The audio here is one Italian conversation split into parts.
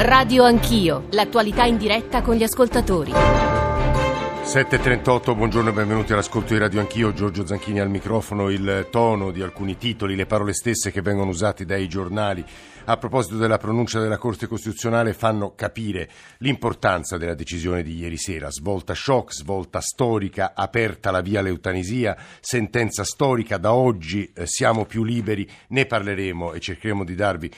Radio Anch'io, l'attualità in diretta con gli ascoltatori. 7.38, buongiorno e benvenuti all'ascolto di Radio Anch'io, Giorgio Zanchini al microfono, il tono di alcuni titoli, le parole stesse che vengono usate dai giornali a proposito della pronuncia della Corte Costituzionale fanno capire l'importanza della decisione di ieri sera. Svolta shock, svolta storica, aperta la via all'eutanasia, sentenza storica, da oggi eh, siamo più liberi, ne parleremo e cercheremo di darvi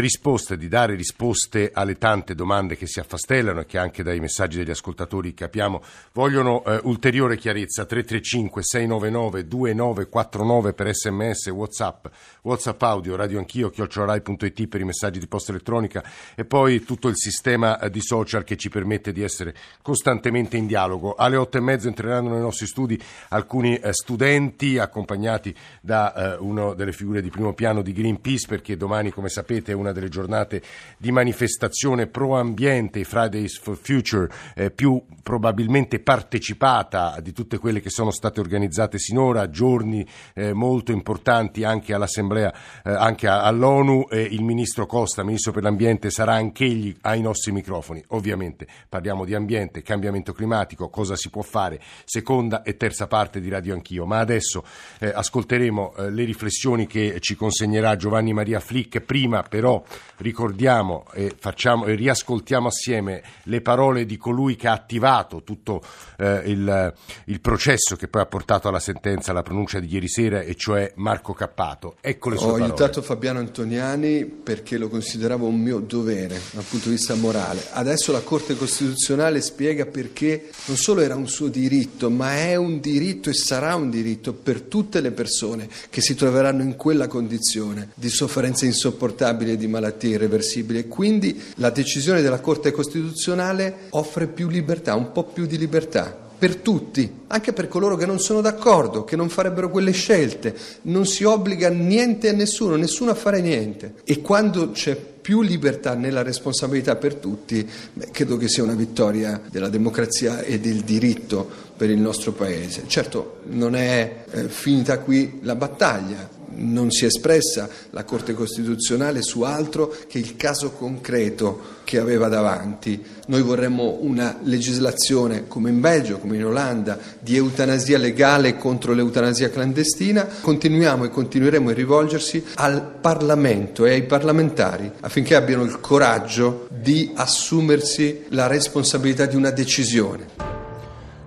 risposte, di dare risposte alle tante domande che si affastellano e che anche dai messaggi degli ascoltatori capiamo vogliono eh, ulteriore chiarezza. 335 699 2949 per sms whatsapp whatsapp audio radio anch'io chiocciolarai.it per i messaggi di posta elettronica e poi tutto il sistema eh, di social che ci permette di essere costantemente in dialogo. Alle otto e mezzo entreranno nei nostri studi alcuni eh, studenti accompagnati da eh, una delle figure di primo piano di Greenpeace perché domani come sapete è una delle giornate di manifestazione pro ambiente, i Fridays for Future, eh, più probabilmente partecipata di tutte quelle che sono state organizzate sinora, giorni eh, molto importanti anche all'Assemblea, eh, anche all'ONU. il ministro Costa, ministro per l'ambiente, sarà anch'egli ai nostri microfoni. Ovviamente parliamo di ambiente, cambiamento climatico, cosa si può fare, seconda e terza parte di Radio Anch'io. Ma adesso eh, ascolteremo eh, le riflessioni che ci consegnerà Giovanni Maria Flick. Prima però ricordiamo e, facciamo, e riascoltiamo assieme le parole di colui che ha attivato tutto eh, il, il, processo che poi ha portato alla sentenza, alla pronuncia di ieri sera, e cioè Marco Cappato. Ecco le sue Ho parole. aiutato Fabiano Antoniani perché lo consideravo un mio dovere dal punto di vista morale. Adesso la Corte Costituzionale spiega perché non solo era un suo diritto, ma è un diritto e sarà un diritto per tutte le persone che si troveranno in quella condizione di sofferenza insopportabile di malattie irreversibili e quindi la decisione della Corte Costituzionale offre più libertà, un po' più di libertà per tutti, anche per coloro che non sono d'accordo, che non farebbero quelle scelte. Non si obbliga niente a nessuno, nessuno a fare niente. E quando c'è più libertà nella responsabilità per tutti, beh, credo che sia una vittoria della democrazia e del diritto per il nostro Paese. Certo, non è eh, finita qui la battaglia, non si è espressa la Corte Costituzionale su altro che il caso concreto che aveva davanti. Noi vorremmo una legislazione come in Belgio, come in Olanda, di eutanasia legale contro l'eutanasia clandestina. Continuiamo e continueremo a rivolgersi al Parlamento e ai parlamentari affinché abbiano il coraggio di assumersi la responsabilità di una decisione.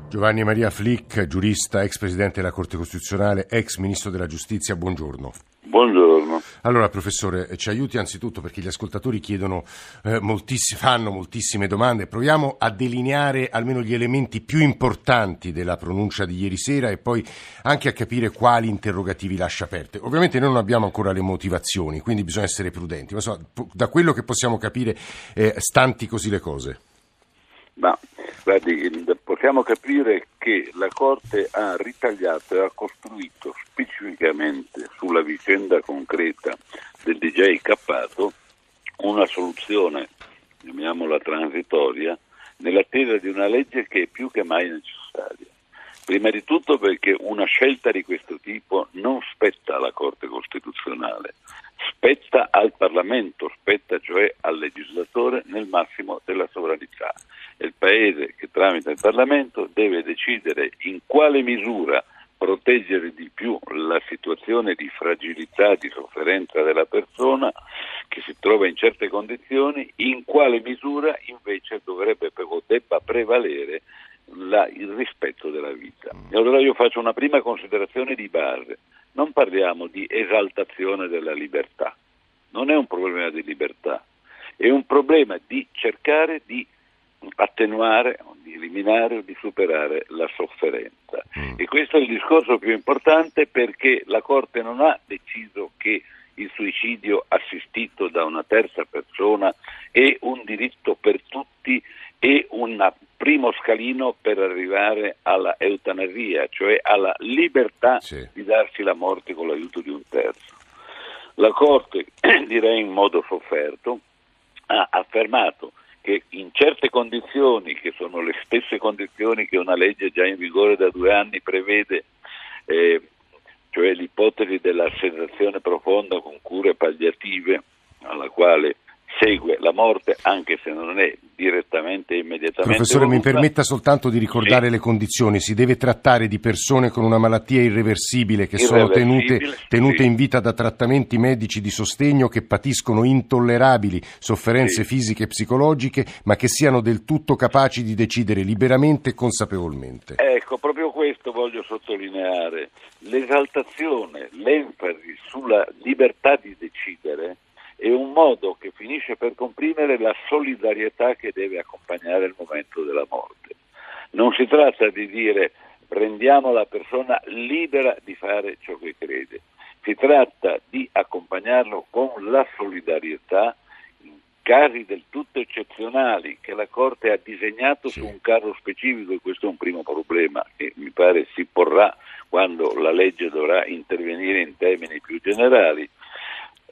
Giovanni Maria Flick, giurista, ex presidente della Corte Costituzionale, ex ministro della Giustizia, buongiorno. Buongiorno. Allora, professore, ci aiuti anzitutto perché gli ascoltatori chiedono, eh, moltiss- fanno moltissime domande. Proviamo a delineare almeno gli elementi più importanti della pronuncia di ieri sera e poi anche a capire quali interrogativi lascia aperte. Ovviamente noi non abbiamo ancora le motivazioni, quindi bisogna essere prudenti, ma so, da quello che possiamo capire, eh, stanti così le cose. Ma guardi, possiamo capire che la Corte ha ritagliato e ha costruito specificamente sulla vicenda concreta del DJ Cappato una soluzione, chiamiamola transitoria, nell'attesa di una legge che è più che mai necessaria. Prima di tutto perché una scelta di questo tipo non spetta alla Corte Costituzionale, spetta al Parlamento, spetta cioè al legislatore nel massimo della sovranità. È il Paese che tramite il Parlamento deve decidere in quale misura proteggere di più la situazione di fragilità, di sofferenza della persona che si trova in certe condizioni, in quale misura invece dovrebbe o debba prevalere la, il rispetto della vita. E allora io faccio una prima considerazione di base. Non parliamo di esaltazione della libertà, non è un problema di libertà, è un problema di cercare di attenuare, di eliminare o di superare la sofferenza. Mm. E questo è il discorso più importante perché la Corte non ha deciso che il suicidio assistito da una terza persona è un diritto per tutti e un primo scalino per arrivare alla eutanasia, cioè alla libertà sì. di darsi la morte con l'aiuto di un terzo. La Corte, direi in modo sofferto, ha affermato che in certe condizioni, che sono le stesse condizioni che una legge già in vigore da due anni prevede, eh, cioè l'ipotesi della sedazione profonda con cure palliative, alla quale segue la morte anche se non è direttamente e immediatamente Professore, voluta. mi permetta soltanto di ricordare Sì. le condizioni. Si deve trattare di persone con una malattia irreversibile che sono tenute, Irreversibile, tenute sì. in vita da trattamenti medici di sostegno che patiscono intollerabili sofferenze Sì. fisiche e psicologiche, ma che siano del tutto capaci di decidere liberamente e consapevolmente. Ecco, proprio questo voglio sottolineare. L'esaltazione, l'enfasi sulla libertà di decidere è un modo che finisce per comprimere la solidarietà che deve accompagnare il momento della morte. Non si tratta di dire rendiamo la persona libera di fare ciò che crede, si tratta di accompagnarlo con la solidarietà in casi del tutto eccezionali che la Corte ha disegnato Sì. su un caso specifico e questo è un primo problema che mi pare si porrà quando la legge dovrà intervenire in termini più generali.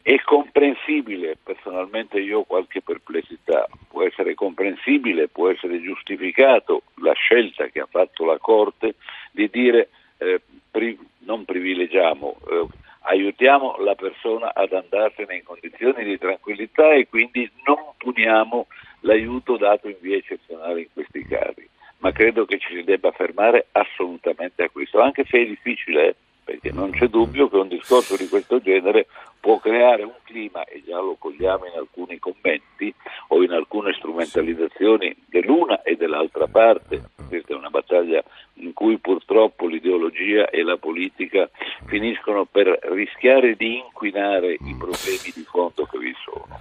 È comprensibile, personalmente io ho qualche perplessità, può essere comprensibile, può essere giustificato la scelta che ha fatto la Corte di dire eh, pri- non privilegiamo, eh, aiutiamo la persona ad andarsene in condizioni di tranquillità e quindi non puniamo l'aiuto dato in via eccezionale in questi casi. Ma credo che ci si debba fermare assolutamente a questo, anche se è difficile, eh, perché non c'è dubbio che un discorso di questo genere può creare un clima, e già lo cogliamo in alcuni commenti o in alcune strumentalizzazioni dell'una e dell'altra parte. Questa è una battaglia in cui purtroppo l'ideologia e la politica finiscono per rischiare di inquinare i problemi di fondo che vi sono.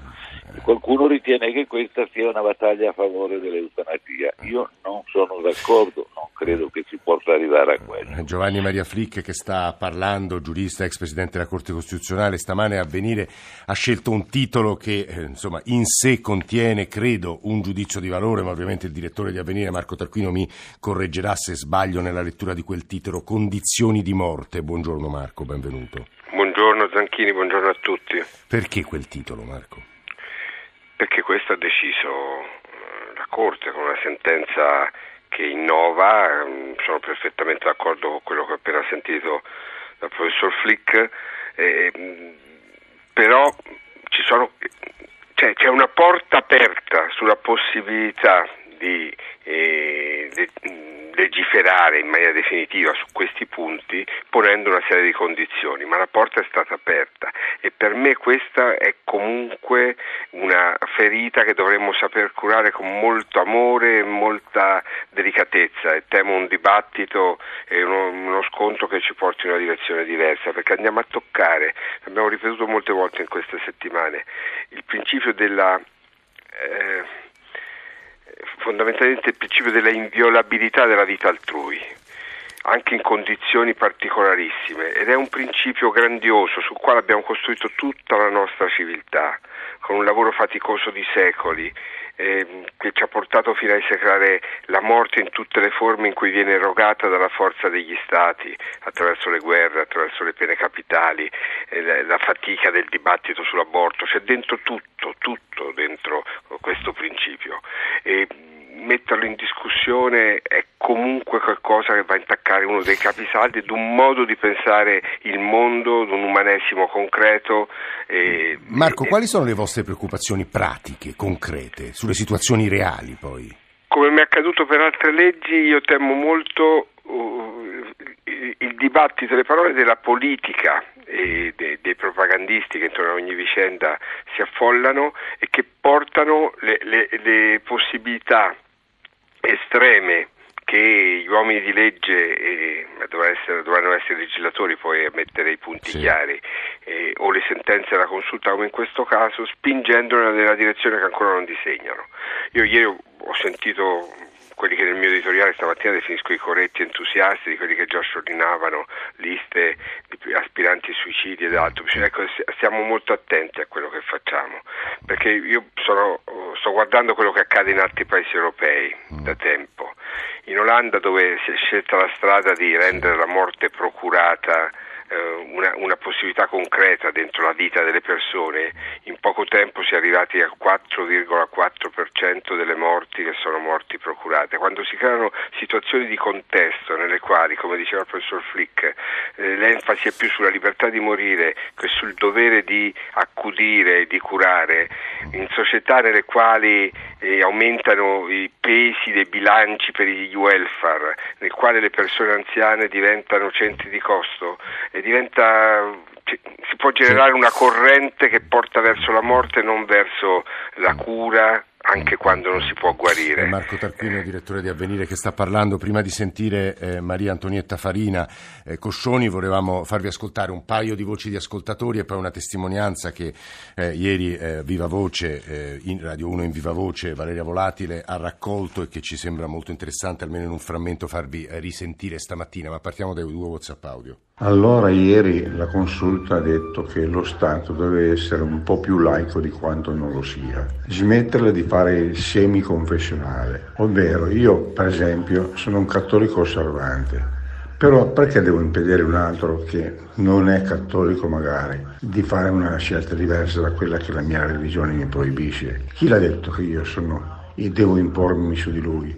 Qualcuno ritiene che questa sia una battaglia a favore dell'eutanasia. Io non sono d'accordo, credo che si possa arrivare a quello. Giovanni Maria Flick che sta parlando, giurista, ex presidente della Corte Costituzionale, stamane a venire ha scelto un titolo che eh, insomma in sé contiene, credo, un giudizio di valore, ma ovviamente il direttore di Avvenire Marco Tarquino mi correggerà se sbaglio nella lettura di quel titolo, Condizioni di morte. Buongiorno Marco, benvenuto. Buongiorno Zanchini, buongiorno a tutti. Perché quel titolo Marco? Perché questo ha deciso eh, la Corte con una sentenza che innova, ehm, sono perfettamente d'accordo con quello che ho appena sentito dal professor Flick, ehm, però sono, cioè, c'è una porta aperta sulla possibilità di, eh, legiferare in maniera definitiva su questi punti ponendo una serie di condizioni, ma la porta è stata aperta e per me questa è comunque una ferita che dovremmo saper curare con molto amore e molta delicatezza. E temo un dibattito e uno, uno scontro che ci porti in una direzione diversa perché andiamo a toccare, abbiamo ripetuto molte volte in queste settimane, il principio della eh, fondamentalmente il principio della inviolabilità della vita altrui, anche in condizioni particolarissime, ed è un principio grandioso sul quale abbiamo costruito tutta la nostra civiltà, con un lavoro faticoso di secoli, eh, che ci ha portato fino a esecrare la morte in tutte le forme in cui viene erogata dalla forza degli stati, attraverso le guerre, attraverso le pene capitali, eh, la, fatica del dibattito sull'aborto, c'è dentro tutto, tutto dentro questo principio. E metterlo in discussione è comunque qualcosa che va a intaccare uno dei capisaldi di un modo di pensare il mondo, di un umanesimo concreto. E, Marco, e, quali sono le vostre preoccupazioni pratiche, concrete, sulle situazioni reali poi? Come mi è accaduto per altre leggi, io temo molto uh, il dibattito, le parole della politica e dei, dei, propagandisti che intorno a ogni vicenda si affollano e che portano le, le, le possibilità estreme che gli uomini di legge eh, dovranno, essere, dovranno essere legislatori poi a mettere i punti sì. chiari eh, o le sentenze della consulta come in questo caso spingendole nella direzione che ancora non disegnano. Io ieri ho sentito quelli che nel mio editoriale stamattina definisco i corretti entusiasti, di quelli che già sciorinavano liste di aspiranti suicidi ed altro. Ecco, stiamo molto attenti a quello che facciamo, perché io sono, sto guardando quello che accade in altri paesi europei da tempo. In Olanda dove si è scelta la strada di rendere la morte procurata una, una, possibilità concreta dentro la vita delle persone, in poco tempo si è arrivati al 4,4% delle morti che sono morti procurate. Quando si creano situazioni di contesto nelle quali, come diceva il professor Flick, eh, l'enfasi è più sulla libertà di morire che sul dovere di accudire e di curare, in società nelle quali eh, aumentano i pesi dei bilanci per il welfare, nel quale le persone anziane diventano centri di costo, e diventa si può generare una corrente che porta verso la morte non verso la cura anche quando non si può guarire. Marco Tarquino, direttore di Avvenire, che sta parlando. Prima di sentire eh, Maria Antonietta Farina eh, Coscioni, volevamo farvi ascoltare un paio di voci di ascoltatori e poi una testimonianza che eh, ieri eh, Viva Voce, eh, in Radio 1 in Viva Voce, Valeria Volatile ha raccolto e che ci sembra molto interessante, almeno in un frammento, farvi eh, risentire stamattina. Ma partiamo dai due WhatsApp audio. Allora ieri la consulta ha detto che lo Stato deve essere un po' più laico di quanto non lo sia, smetterla di fare il semi-confessionale, ovvero io per esempio sono un cattolico osservante, però perché devo impedire un altro che non è cattolico magari di fare una scelta diversa da quella che la mia religione mi proibisce? Chi l'ha detto che io sono e devo impormi su di lui?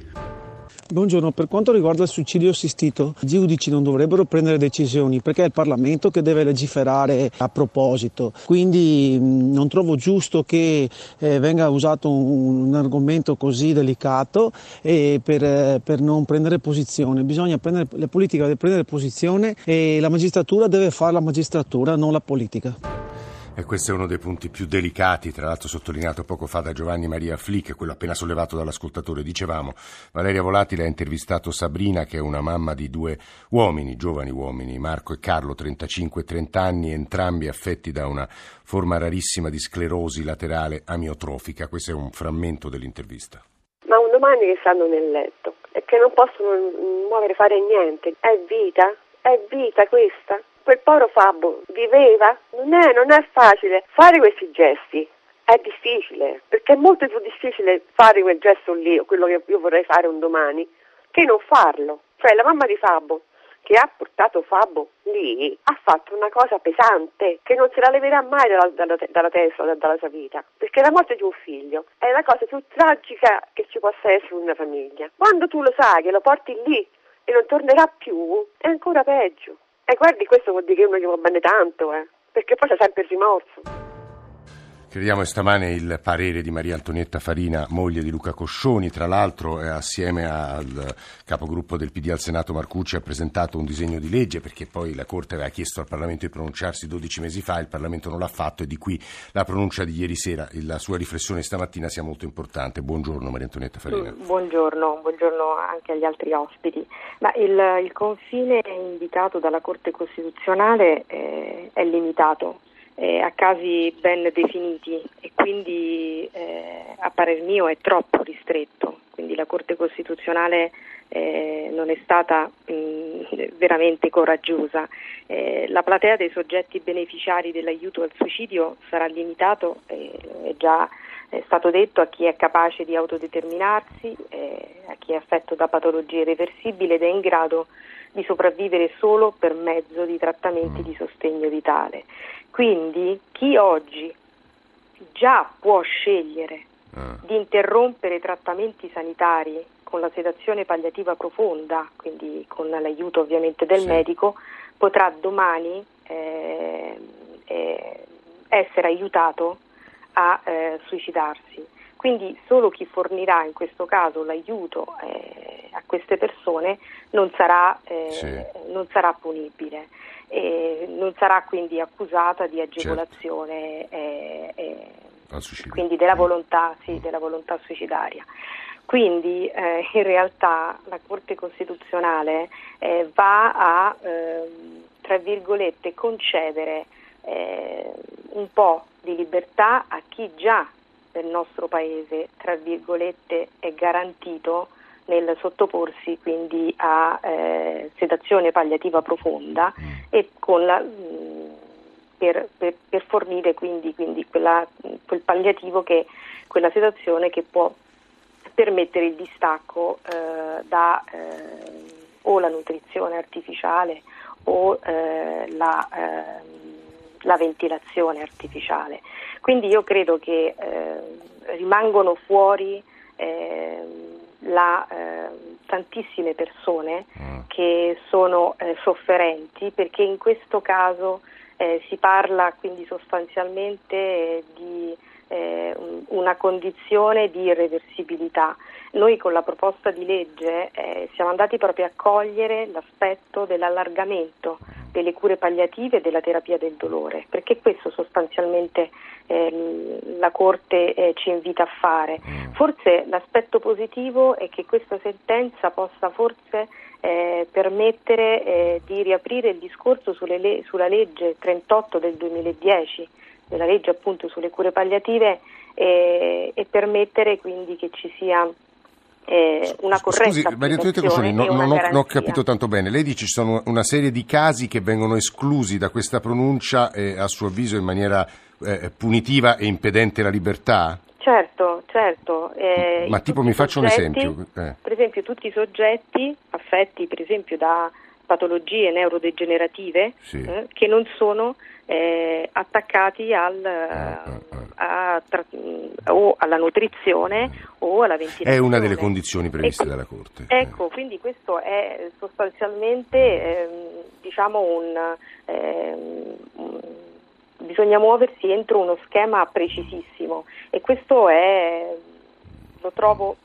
Buongiorno, per quanto riguarda il suicidio assistito, i giudici non dovrebbero prendere decisioni perché è il Parlamento che deve legiferare a proposito. Quindi non trovo giusto che eh, venga usato un, un, argomento così delicato eh, per, per, non prendere posizione. Bisogna prendere, la politica deve prendere posizione e la magistratura deve fare la magistratura, non la politica. E questo è uno dei punti più delicati, tra l'altro sottolineato poco fa da Giovanni Maria Flick, quello appena sollevato dall'ascoltatore. Dicevamo, Valeria Volatile ha intervistato Sabrina, che è una mamma di due uomini, giovani uomini, Marco e Carlo, 35 e 30 anni, entrambi affetti da una forma rarissima di sclerosi laterale amiotrofica. Questo è un frammento dell'intervista. Ma un domani che stanno nel letto e che non possono muovere, fare niente, è vita? È vita questa? Quel povero Fabio viveva, non è, non è facile fare questi gesti. È difficile, perché è molto più difficile fare quel gesto lì, o quello che io vorrei fare un domani, che non farlo. Cioè la mamma di Fabio, che ha portato Fabio lì, ha fatto una cosa pesante, che non se la leverà mai dalla, dalla, dalla testa, dalla, dalla sua vita, perché la morte di un figlio è la cosa più tragica che ci possa essere in una famiglia. Quando tu lo sai che lo porti lì e non tornerà più, è ancora peggio. E guardi, questo vuol dire che uno gli va bene tanto, eh, perché poi c'è sempre il rimorso. Chiediamo stamane il parere di Maria Antonietta Farina, moglie di Luca Coscioni. Tra l'altro, eh, assieme al capogruppo del PD al Senato Marcucci, ha presentato un disegno di legge perché poi la Corte aveva chiesto al Parlamento di pronunciarsi 12 mesi fa, il Parlamento non l'ha fatto e di qui la pronuncia di ieri sera. La sua riflessione stamattina sia molto importante. Buongiorno Maria Antonietta Farina. Mm, buongiorno, buongiorno anche agli altri ospiti. Il, il confine indicato dalla Corte Costituzionale eh, è limitato eh, a casi ben definiti e quindi eh, a parer mio è troppo ristretto, quindi la Corte Costituzionale eh, non è stata mh, veramente coraggiosa. Eh, la platea dei soggetti beneficiari dell'aiuto al suicidio sarà limitato, eh, è già è stato detto a chi è capace di autodeterminarsi, eh, a chi è affetto da patologie irreversibili ed è in grado sopravvivere solo per mezzo di trattamenti di sostegno vitale. Quindi chi oggi già può scegliere ah. di interrompere trattamenti sanitari con la sedazione palliativa profonda, quindi con l'aiuto ovviamente del sì. medico, potrà domani eh, eh, essere aiutato a eh, suicidarsi. Quindi solo chi fornirà in questo caso l'aiuto eh, a queste persone non sarà, eh, sì. non sarà punibile e non sarà quindi accusata di agevolazione certo. e, e quindi della volontà, sì, della volontà suicidaria. Quindi eh, in realtà la Corte Costituzionale eh, va a, eh, tra virgolette, concedere eh, un po' di libertà a chi già nel nostro Paese, tra virgolette, è garantito nel sottoporsi quindi a eh, sedazione palliativa profonda mm. e la, mh, per, per, per, fornire quindi, quindi quella, quel palliativo che quella sedazione che può permettere il distacco eh, da eh, o la nutrizione artificiale o eh, la, ehm, la ventilazione artificiale. Quindi io credo che eh, rimangono fuori eh, la, eh, tantissime persone mm. che sono eh, sofferenti perché in questo caso eh, si parla quindi sostanzialmente di eh, una condizione di irreversibilità. Noi con la proposta di legge eh, siamo andati proprio a cogliere l'aspetto dell'allargamento delle cure palliative e della terapia del dolore, perché questo sostanzialmente eh, la Corte eh, ci invita a fare. Mm. Forse l'aspetto positivo è che questa sentenza possa forse eh, permettere eh, di riaprire il discorso le, sulla legge 38 del 2010 della legge appunto sulle cure palliative e, e permettere quindi che ci sia eh, una corretta Scusi, Maria Antonietta Coscioni, no, non, ho, non, ho, capito tanto bene. Lei dice ci sono una serie di casi che vengono esclusi da questa pronuncia eh, a suo avviso in maniera eh, punitiva e impedente la libertà? Certo, certo. Eh, Ma tipo mi faccio soggetti, un esempio. Eh. Per esempio tutti i soggetti affetti per esempio da patologie neurodegenerative sì. eh, che non sono eh, attaccati al, eh, a, tra, o alla nutrizione o alla ventilazione. È una delle condizioni previste ecco, dalla Corte. Ecco, quindi questo è sostanzialmente ehm, diciamo un, ehm, un, bisogna muoversi entro uno schema precisissimo e questo è lo trovo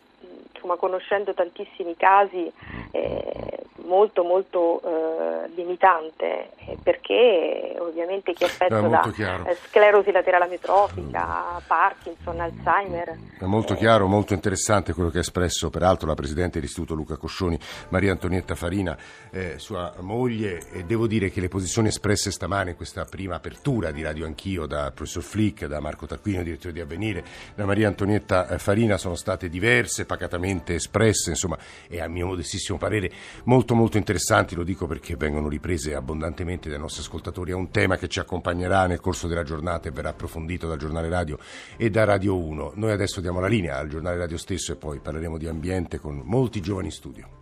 insomma conoscendo tantissimi casi eh, molto molto eh, limitante eh, perché ovviamente chi è affetto da chiaro. sclerosi laterale ametrofica, Parkinson, Alzheimer. È molto chiaro, molto interessante quello che ha espresso peraltro la Presidente dell'Istituto Luca Coscioni, Maria Antonietta Farina, eh, sua moglie e devo dire che le posizioni espresse stamane in questa prima apertura di Radio Anch'io da professor Flick, da Marco Tarquino, direttore di Avvenire, da Maria Antonietta eh, Farina sono state diverse, pacatamente espresse, insomma, e a mio modestissimo parere molto molto interessanti, lo dico perché vengono riprese abbondantemente dai nostri ascoltatori, è un tema che ci accompagnerà nel corso della giornata e verrà approfondito dal giornale radio e da Radio 1. Noi adesso diamo la linea al giornale radio stesso e poi parleremo di ambiente con molti giovani in studio.